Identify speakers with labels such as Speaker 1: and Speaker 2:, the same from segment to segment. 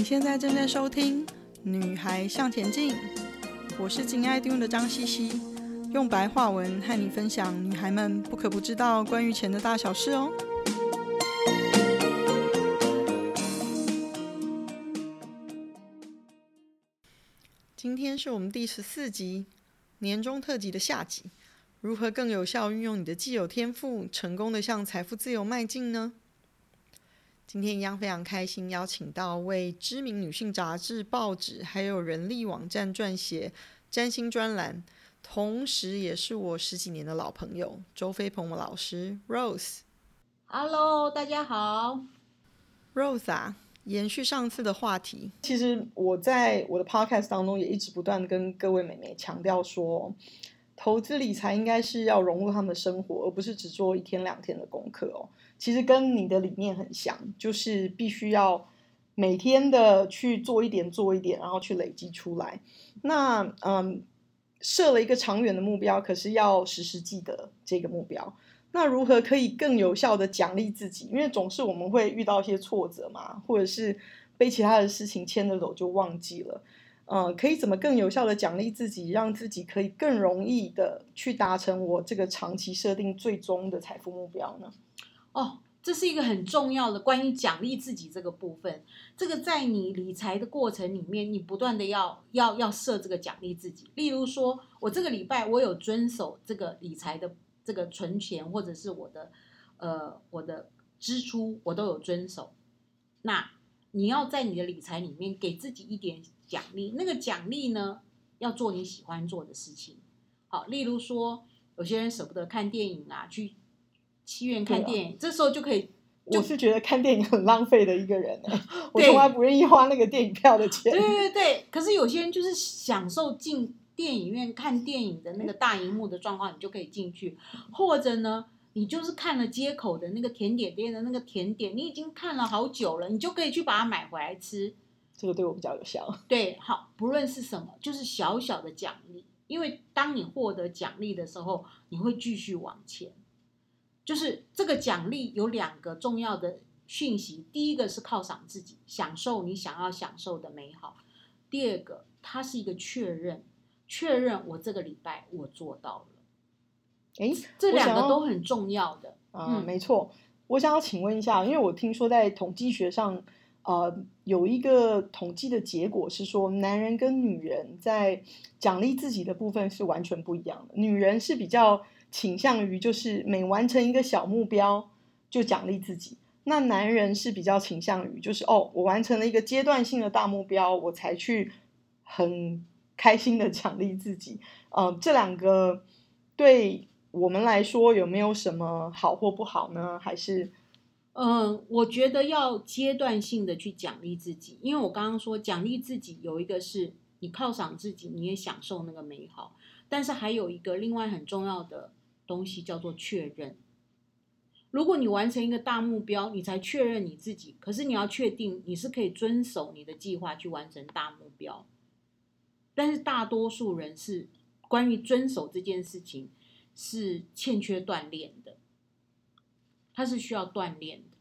Speaker 1: 你现在正在收听《女孩向前进》，我是金爱听的张茜茜，用白话文和你分享女孩们不可不知道关于钱的大小事哦。今天是我们第十四集年终特辑的下集，如何更有效运用你的既有天赋，成功的向财富自由迈进呢？今天一样非常开心，邀请到为知名女性杂志、报纸还有人力网站撰写占星专栏，同时也是我十几年的老朋友周飞鹏老师。Rose。
Speaker 2: Hello，大家好
Speaker 1: ，Rose 啊，延续上次的话题，其实我在我的 Podcast 当中也一直不断跟各位美眉强调说，投资理财应该是要融入他们的生活，而不是只做一天两天的功课哦。其实跟你的理念很像，就是必须要每天的去做一点做一点，然后去累积出来。那嗯，设了一个长远的目标，可是要时时记得这个目标。那如何可以更有效的奖励自己？因为总是我们会遇到一些挫折嘛，或者是被其他的事情牵着走就忘记了。嗯，可以怎么更有效的奖励自己，让自己可以更容易的去达成我这个长期设定最终的财富目标呢？
Speaker 2: 哦，这是一个很重要的关于奖励自己这个部分。这个在你理财的过程里面，你不断的要要要设这个奖励自己。例如说，我这个礼拜我有遵守这个理财的这个存钱，或者是我的呃我的支出，我都有遵守。那你要在你的理财里面给自己一点奖励。那个奖励呢，要做你喜欢做的事情。好，例如说，有些人舍不得看电影啊，去。戏院看电影，啊、这时候就可以。
Speaker 1: 我是觉得看电影很浪费的一个人，我从来不愿意花那个电影票的 钱。
Speaker 2: 对对对，可是有些人就是享受进电影院看电影的那个大荧幕的状况，你就可以进去。或者呢，你就是看了街口的那个甜点店的那个甜点，你已经看了好久了，你就可以去把它买回来吃。
Speaker 1: 这个对我比较有效。
Speaker 2: 对，好，不论是什么，就是小小的奖励，因为当你获得奖励的时候，你会继续往前。就是这个奖励有两个重要的讯息，第一个是犒赏自己，享受你想要享受的美好；第二个，它是一个确认，确认我这个礼拜我做到了。诶，这两个都很重要的。
Speaker 1: 啊、嗯，没错。我想要请问一下，因为我听说在统计学上，呃，有一个统计的结果是说，男人跟女人在奖励自己的部分是完全不一样的。女人是比较。倾向于就是每完成一个小目标就奖励自己，那男人是比较倾向于就是哦，我完成了一个阶段性的大目标，我才去很开心的奖励自己。呃，这两个对我们来说有没有什么好或不好呢？还是，
Speaker 2: 嗯，我觉得要阶段性的去奖励自己，因为我刚刚说奖励自己有一个是你犒赏自己，你也享受那个美好，但是还有一个另外很重要的。东西叫做确认。如果你完成一个大目标，你才确认你自己。可是你要确定你是可以遵守你的计划去完成大目标。但是大多数人是关于遵守这件事情是欠缺锻炼的，他是需要锻炼的。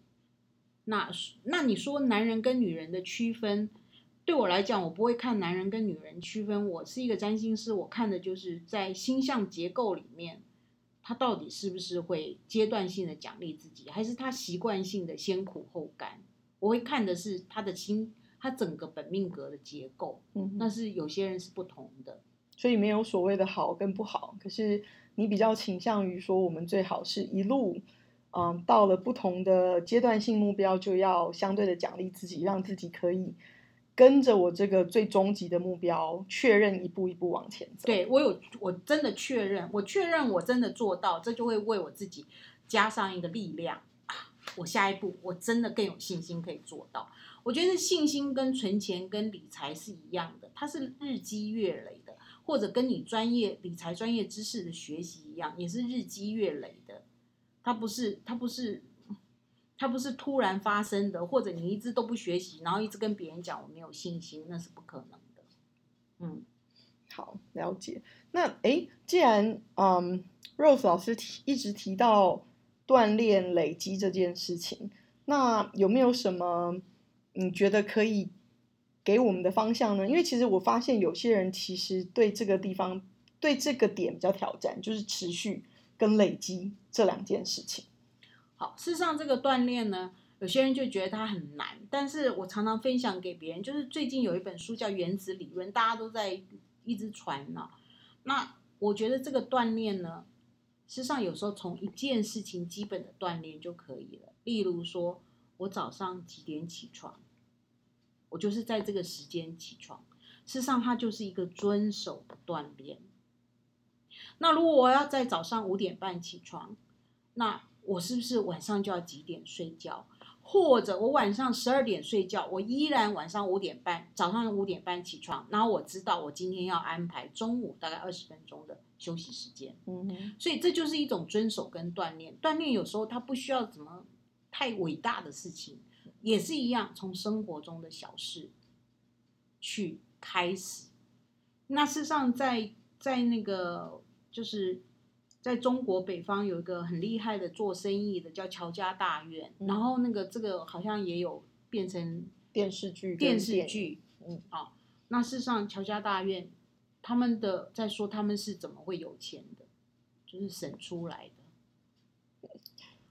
Speaker 2: 那那你说男人跟女人的区分，对我来讲，我不会看男人跟女人区分。我是一个占星师，我看的就是在星象结构里面。他到底是不是会阶段性的奖励自己，还是他习惯性的先苦后甘？我会看的是他的心，他整个本命格的结构。嗯，但是有些人是不同的，
Speaker 1: 所以没有所谓的好跟不好。可是你比较倾向于说，我们最好是一路，嗯，到了不同的阶段性目标，就要相对的奖励自己，让自己可以。跟着我这个最终极的目标，确认一步一步往前走。
Speaker 2: 对，我有，我真的确认，我确认我真的做到，这就会为我自己加上一个力量！我下一步我真的更有信心可以做到。我觉得信心跟存钱跟理财是一样的，它是日积月累的，或者跟你专业理财专业知识的学习一样，也是日积月累的。它不是，它不是。它不是突然发生的，或者你一直都不学习，然后一直跟别人讲我没有信心，那是不可能的。嗯，
Speaker 1: 好，了解。那诶，既然嗯，Rose 老师提一直提到锻炼累积这件事情，那有没有什么你觉得可以给我们的方向呢？因为其实我发现有些人其实对这个地方，对这个点比较挑战，就是持续跟累积这两件事情。
Speaker 2: 好，事实上这个锻炼呢，有些人就觉得它很难，但是我常常分享给别人，就是最近有一本书叫《原子理论》，大家都在一直传呢。那我觉得这个锻炼呢，事实上有时候从一件事情基本的锻炼就可以了。例如说，我早上几点起床，我就是在这个时间起床。事实上，它就是一个遵守的锻炼。那如果我要在早上五点半起床，那我是不是晚上就要几点睡觉？或者我晚上十二点睡觉，我依然晚上五点半，早上五点半起床，然后我知道我今天要安排中午大概二十分钟的休息时间。嗯，所以这就是一种遵守跟锻炼。锻炼有时候它不需要怎么太伟大的事情，也是一样，从生活中的小事去开始。那事实上在，在在那个就是。在中国北方有一个很厉害的做生意的，叫乔家大院，嗯、然后那个这个好像也有变成
Speaker 1: 电视剧，
Speaker 2: 电视剧，嗯，好、哦，那事实上乔家大院他们的在说他们是怎么会有钱的，就是省出来的，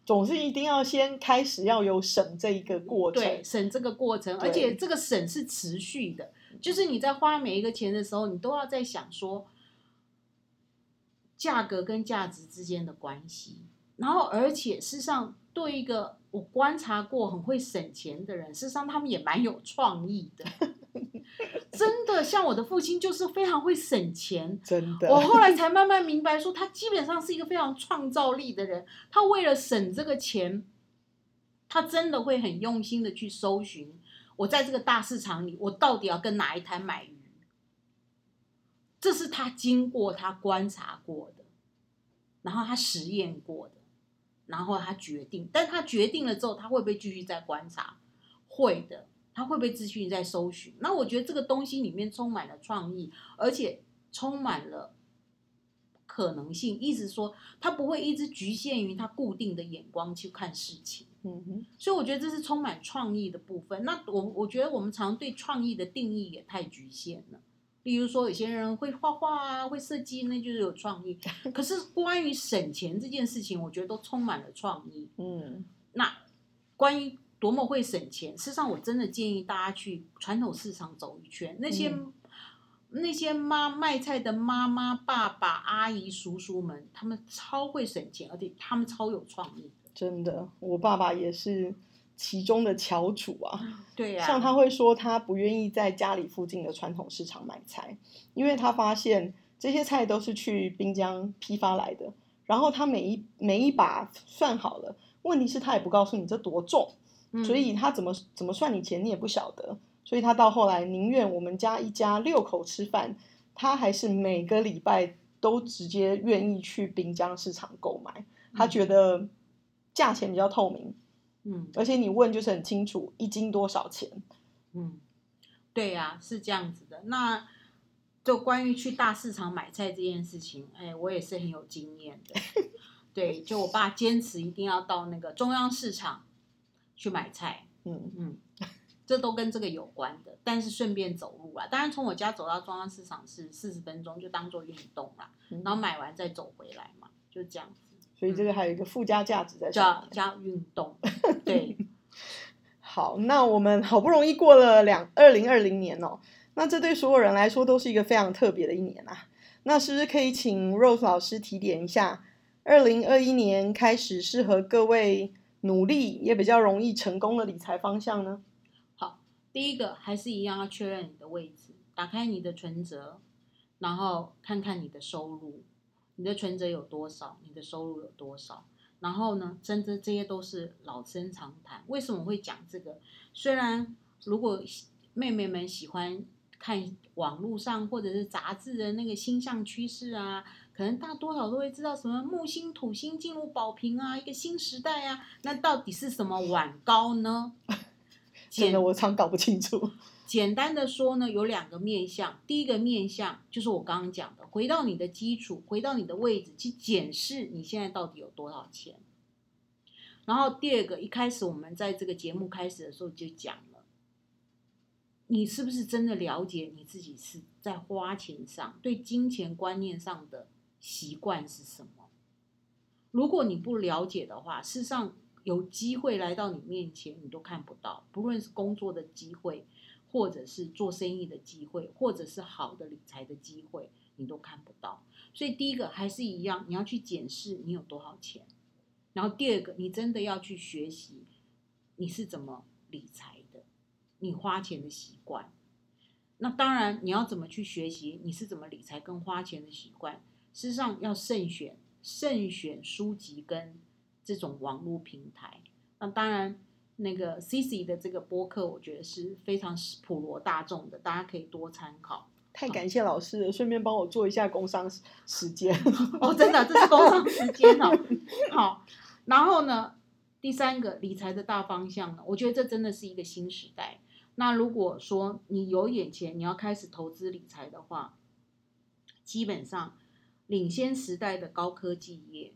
Speaker 1: 总是一定要先开始要有省这一个过程，
Speaker 2: 对，省这个过程，而且这个省是持续的，就是你在花每一个钱的时候，你都要在想说。价格跟价值之间的关系，然后而且事实上，对一个我观察过很会省钱的人，事实上他们也蛮有创意的。真的，像我的父亲就是非常会省钱。
Speaker 1: 真的，
Speaker 2: 我后来才慢慢明白，说他基本上是一个非常创造力的人。他为了省这个钱，他真的会很用心的去搜寻，我在这个大市场里，我到底要跟哪一摊买鱼。这是他经过他观察过的，然后他实验过的，然后他决定。但他决定了之后，他会不会继续再观察？会的。他会不会继续再搜寻？那我觉得这个东西里面充满了创意，而且充满了可能性。意思说，他不会一直局限于他固定的眼光去看事情。嗯哼。所以我觉得这是充满创意的部分。那我我觉得我们常对创意的定义也太局限了。比如说，有些人会画画啊，会设计，那就是有创意。可是关于省钱这件事情，我觉得都充满了创意。嗯，那关于多么会省钱，事实上我真的建议大家去传统市场走一圈。那些、嗯、那些妈卖菜的妈妈、爸爸、阿姨、叔叔们，他们超会省钱，而且他们超有创意。
Speaker 1: 真的，我爸爸也是。其中的翘楚啊，
Speaker 2: 对呀、啊，
Speaker 1: 像他会说他不愿意在家里附近的传统市场买菜，因为他发现这些菜都是去滨江批发来的，然后他每一每一把算好了，问题是他也不告诉你这多重，嗯、所以他怎么怎么算你钱你也不晓得，所以他到后来宁愿我们家一家六口吃饭，他还是每个礼拜都直接愿意去滨江市场购买，他觉得价钱比较透明。嗯，而且你问就是很清楚，一斤多少钱？
Speaker 2: 嗯，对呀、啊，是这样子的。那就关于去大市场买菜这件事情，哎，我也是很有经验的。对，就我爸坚持一定要到那个中央市场去买菜。嗯嗯，这都跟这个有关的。但是顺便走路啊，当然从我家走到中央市场是四十分钟，就当做运动啦。然后买完再走回来嘛，就这样子。
Speaker 1: 所以这个还有一个附加价值在上面，
Speaker 2: 加加运动。对
Speaker 1: 好，那我们好不容易过了两二零二零年哦，那这对所有人来说都是一个非常特别的一年啊。那是不是可以请 Rose 老师提点一下，二零二一年开始适合各位努力也比较容易成功的理财方向呢？
Speaker 2: 好，第一个还是一样要确认你的位置，打开你的存折，然后看看你的收入。你的存折有多少？你的收入有多少？然后呢，真的这些都是老生常谈。为什么会讲这个？虽然如果妹妹们喜欢看网络上或者是杂志的那个星象趋势啊，可能大多少都会知道什么木星、土星进入宝瓶啊，一个新时代啊。那到底是什么晚高呢？
Speaker 1: 真的我常搞不清楚。
Speaker 2: 简单的说呢，有两个面向。第一个面向就是我刚刚讲的，回到你的基础，回到你的位置去检视你现在到底有多少钱。然后第二个，一开始我们在这个节目开始的时候就讲了，你是不是真的了解你自己是在花钱上，对金钱观念上的习惯是什么？如果你不了解的话，事实上有机会来到你面前，你都看不到，不论是工作的机会，或者是做生意的机会，或者是好的理财的机会，你都看不到。所以第一个还是一样，你要去检视你有多少钱，然后第二个，你真的要去学习你是怎么理财的。你花钱的习惯，那当然你要怎么去学习？你是怎么理财跟花钱的习惯？事实上要慎选，慎选书籍跟这种网络平台。那当然，那个 Cici 的这个播客，我觉得是非常普罗大众的，大家可以多参考。
Speaker 1: 太感谢老师了，顺便帮我做一下工商时间
Speaker 2: 哦，真的，这是工商时间哦。好，然后呢，第三个理财的大方向呢，我觉得这真的是一个新时代。那如果说你有眼前，你要开始投资理财的话，基本上领先时代的高科技业，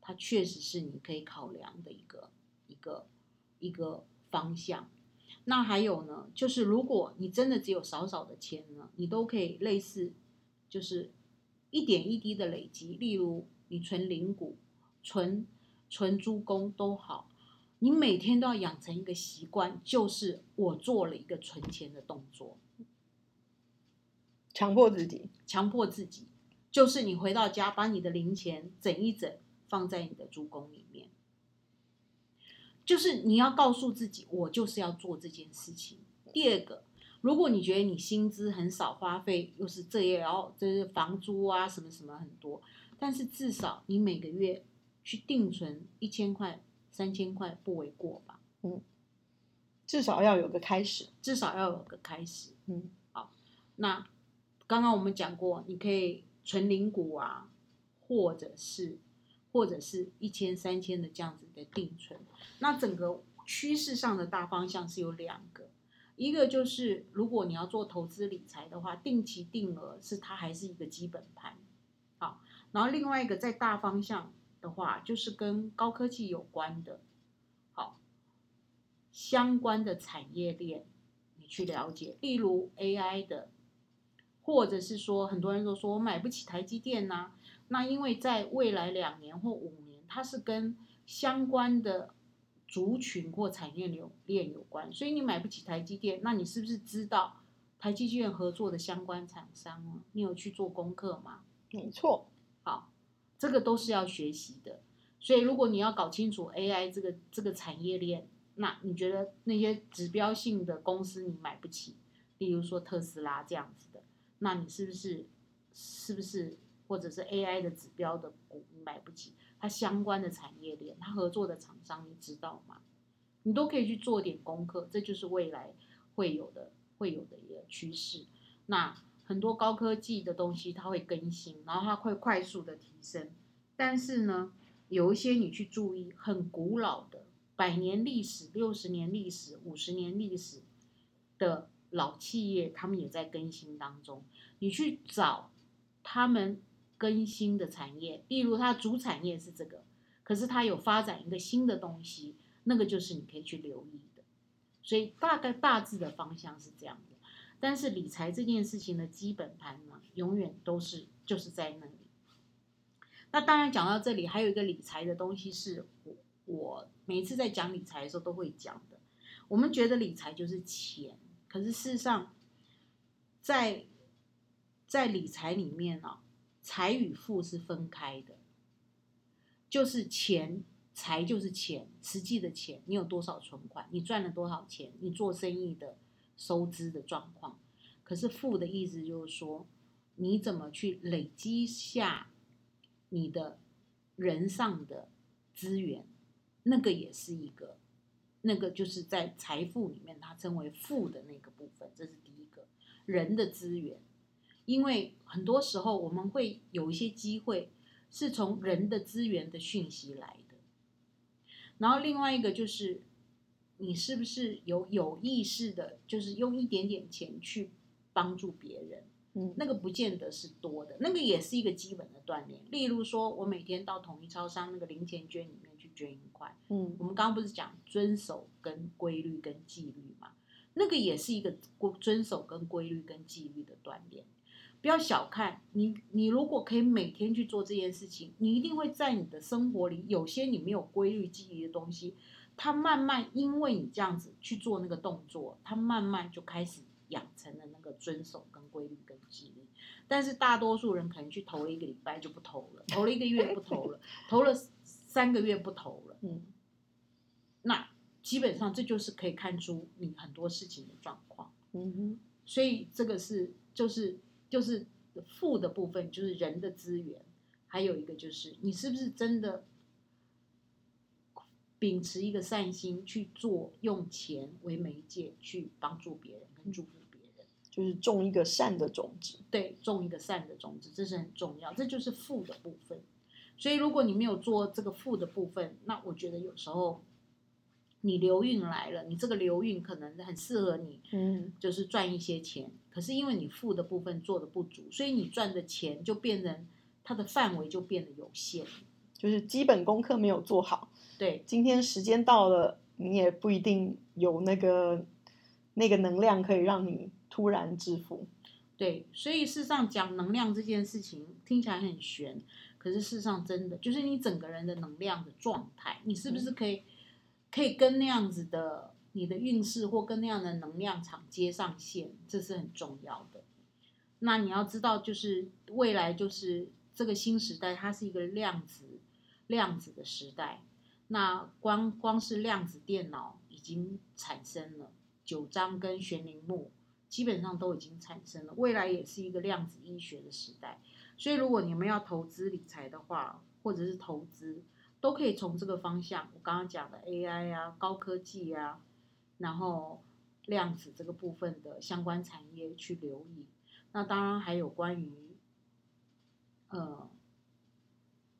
Speaker 2: 它确实是你可以考量的一个一个一个方向。那还有呢，就是如果你真的只有少少的钱呢，你都可以类似，就是一点一滴的累积，例如你存零股、存存猪公都好。你每天都要养成一个习惯，就是我做了一个存钱的动作，
Speaker 1: 强迫自己，
Speaker 2: 强迫自己，就是你回到家把你的零钱整一整，放在你的猪公里面，就是你要告诉自己，我就是要做这件事情。第二个，如果你觉得你薪资很少，花费又是这样，然后这是房租啊什么什么很多，但是至少你每个月去定存一千块。三千块不为过吧？
Speaker 1: 嗯，至少要有个开始，
Speaker 2: 至少要有个开始。
Speaker 1: 嗯，
Speaker 2: 好，那刚刚我们讲过，你可以存零股啊，或者是或者是一千三千的这样子的定存。那整个趋势上的大方向是有两个，一个就是如果你要做投资理财的话，定期定额是它还是一个基本盘。好，然后另外一个在大方向。的话，就是跟高科技有关的，好，相关的产业链，你去了解，例如 AI 的，或者是说，很多人都说我买不起台积电呐、啊，那因为在未来两年或五年，它是跟相关的族群或产业链链有关，所以你买不起台积电，那你是不是知道台积电合作的相关厂商啊？你有去做功课吗？
Speaker 1: 没错，
Speaker 2: 好。这个都是要学习的，所以如果你要搞清楚 AI 这个这个产业链，那你觉得那些指标性的公司你买不起，例如说特斯拉这样子的，那你是不是是不是或者是 AI 的指标的股你买不起？它相关的产业链，它合作的厂商你知道吗？你都可以去做点功课，这就是未来会有的会有的一个趋势。那。很多高科技的东西它会更新，然后它会快速的提升。但是呢，有一些你去注意，很古老的、百年历史、六十年历史、五十年历史的老企业，他们也在更新当中。你去找他们更新的产业，例如它主产业是这个，可是它有发展一个新的东西，那个就是你可以去留意的。所以大概大致的方向是这样的。但是理财这件事情的基本盘呢，永远都是就是在那里。那当然讲到这里，还有一个理财的东西是我我每次在讲理财的时候都会讲的。我们觉得理财就是钱，可是事实上在，在理财里面啊，财与富是分开的，就是钱财就是钱，实际的钱，你有多少存款，你赚了多少钱，你做生意的。收支的状况，可是富的意思就是说，你怎么去累积下你的人上的资源，那个也是一个，那个就是在财富里面，它称为富的那个部分，这是第一个人的资源。因为很多时候我们会有一些机会是从人的资源的讯息来的，然后另外一个就是。你是不是有有意识的，就是用一点点钱去帮助别人？
Speaker 1: 嗯，
Speaker 2: 那个不见得是多的，那个也是一个基本的锻炼。例如说，我每天到统一超商那个零钱捐里面去捐一块。
Speaker 1: 嗯，
Speaker 2: 我们刚刚不是讲遵守跟规律跟纪律嘛？那个也是一个遵守跟规律跟纪律的锻炼。不要小看你，你如果可以每天去做这件事情，你一定会在你的生活里有些你没有规律记忆的东西，它慢慢因为你这样子去做那个动作，它慢慢就开始养成了那个遵守跟规律跟纪律。但是大多数人可能去投了一个礼拜就不投了，投了一个月不投了，投了三个月不投了，嗯，那基本上这就是可以看出你很多事情的状况，嗯哼，所以这个是就是。就是负的部分，就是人的资源，还有一个就是你是不是真的秉持一个善心去做，用钱为媒介去帮助别人跟祝福别人，
Speaker 1: 就是种一个善的种子。
Speaker 2: 对，种一个善的种子，这是很重要。这就是富的部分。所以如果你没有做这个负的部分，那我觉得有时候。你流运来了，你这个流运可能很适合你，嗯，就是赚一些钱。可是因为你负的部分做的不足，所以你赚的钱就变成它的范围就变得有限，
Speaker 1: 就是基本功课没有做好。
Speaker 2: 对，
Speaker 1: 今天时间到了，你也不一定有那个那个能量可以让你突然致富。
Speaker 2: 对，所以事实上讲能量这件事情听起来很玄，可是事实上真的就是你整个人的能量的状态，你是不是可以？嗯可以跟那样子的你的运势或跟那样的能量场接上线，这是很重要的。那你要知道，就是未来就是这个新时代，它是一个量子量子的时代。那光光是量子电脑已经产生了，九章跟玄灵木基本上都已经产生了。未来也是一个量子医学的时代。所以如果你们要投资理财的话，或者是投资。都可以从这个方向，我刚刚讲的 AI 啊、高科技啊，然后量子这个部分的相关产业去留意。那当然还有关于呃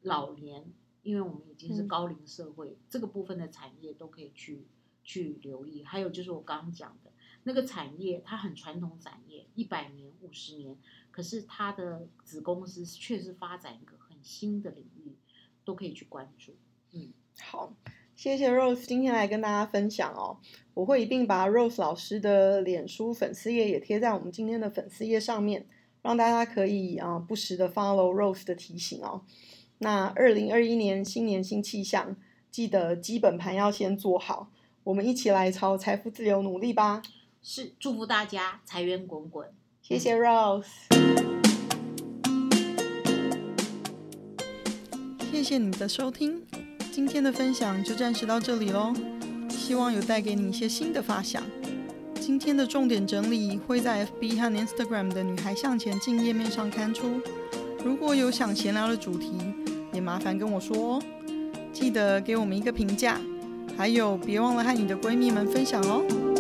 Speaker 2: 老年，因为我们已经是高龄社会，嗯、这个部分的产业都可以去去留意。还有就是我刚刚讲的那个产业，它很传统产业，一百年、五十年，可是它的子公司确实发展一个很新的领域。都可以去关注，嗯，
Speaker 1: 好，谢谢 Rose 今天来跟大家分享哦，我会一并把 Rose 老师的脸书粉丝页也贴在我们今天的粉丝页上面，让大家可以啊不时的 follow Rose 的提醒哦。那二零二一年新年新气象，记得基本盘要先做好，我们一起来朝财富自由努力吧。
Speaker 2: 是，祝福大家财源滚滚，
Speaker 1: 谢谢 Rose。谢谢你的收听，今天的分享就暂时到这里喽。希望有带给你一些新的发想。今天的重点整理会在 FB 和 Instagram 的女孩向前进页面上刊出。如果有想闲聊的主题，也麻烦跟我说哦。记得给我们一个评价，还有别忘了和你的闺蜜们分享哦。